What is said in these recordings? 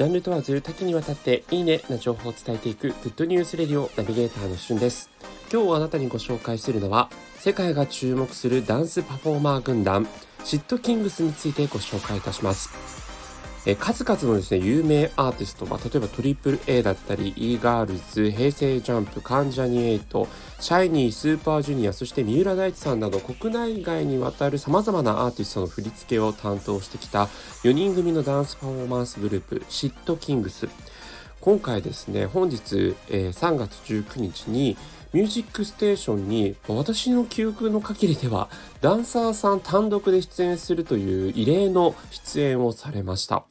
ジャンル問わず多岐にわたっていいねな情報を伝えていく Good News Radio ナビゲーターのしゅんです。今日あなたにご紹介するのは世界が注目するダンスパフォーマー軍団シットキングスについてご紹介いたします。え数々のですね、有名アーティスト、まあ、例えばトリプル a だったり、 E-girls、平成ジャンプ、関ジャニ∞、 SHINee、スーパージュニア、そして三浦大知さんなど国内外にわたる様々なアーティストの振り付けを担当してきた4人組のダンスパフォーマンスグループ、シットキングス。今回ですね、本日、え、3月19日に、ミュージックステーションに私の記憶の限りではダンサーさん単独で出演するという異例の出演をされました。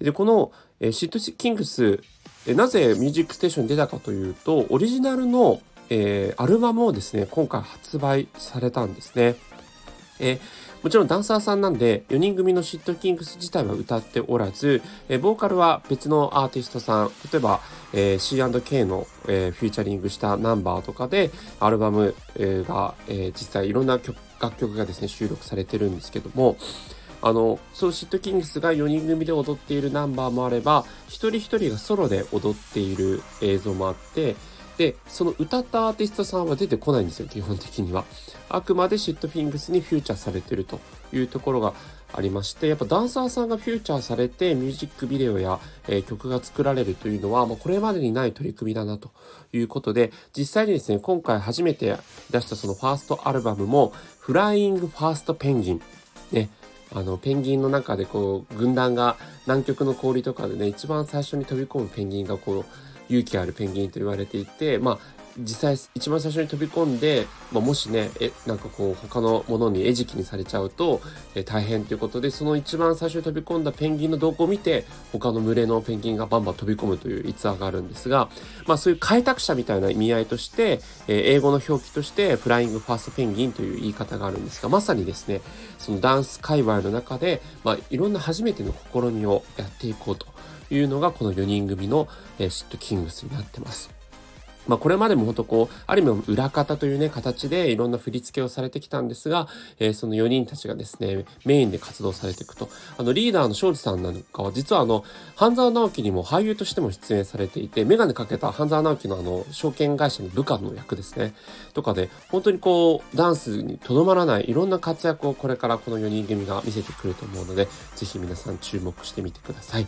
で、この、えシットキングス、えなぜミュージックステーションに出たかというと、オリジナルの、えー、アルバムをですね、今回発売されたんですね。えもちろんダンサーさんなんで4人組のシットキングス自体は歌っておらず、えボーカルは別のアーティストさん例えば、えー、C&K の、えー、フューチャリングしたナンバーとかでアルバム、えー、が、え実際いろんな曲楽曲がですね収録されてるんですけども、あの、ソーシットキングスが4人組で踊っているナンバーもあれば、一人一人がソロで踊っている映像もあって、で、その歌ったアーティストさんは出てこないんですよ、基本的には。あくまでシットフィングスにフューチャーされてるというところがありまして、やっぱダンサーさんがフューチャーされてミュージックビデオや、えー、曲が作られるというのは、まあ、これまでにない取り組みだなということで、実際にですね、今回初めて出したそのファーストアルバムも、フライングファーストペンギン、ね、あの、ペンギンの中でこう、軍団が南極の氷とかでね、一番最初に飛び込むペンギンがこう、勇気あるペンギンと言われていて、まあ、実際一番最初に飛び込んで、まあ、もしね、え、なんかこう他のものに餌食にされちゃうと、え大変ということで、その一番最初に飛び込んだペンギンの動向を見て、他の群れのペンギンがバンバン飛び込むという逸話があるんですが、まあそういう開拓者みたいな意味合いとして、え英語の表記としてフライングファーストペンギンという言い方があるんですが、まさにですね、そのダンス界隈の中で、まあいろんな初めての試みをやっていこうというのがこの4人組の、えシットキングスになってます。まあ、これまでも本当こう、ある意味裏方というね、形でいろんな振り付けをされてきたんですが、えー、その4人たちがですね、メインで活動されていくと。あの、リーダーの庄司さんなんかは、実はあの、半沢直樹にも俳優としても出演されていて、メガネかけた半沢直樹のあの、証券会社の部下の役ですね。とかで、本当にこう、ダンスにとどまらないいろんな活躍をこれからこの4人組が見せてくると思うので、ぜひ皆さん注目してみてください。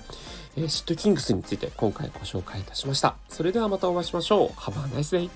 えー、シットキングスについて今回ご紹介いたしました。それではまたお会いしましょう。好吧，那行。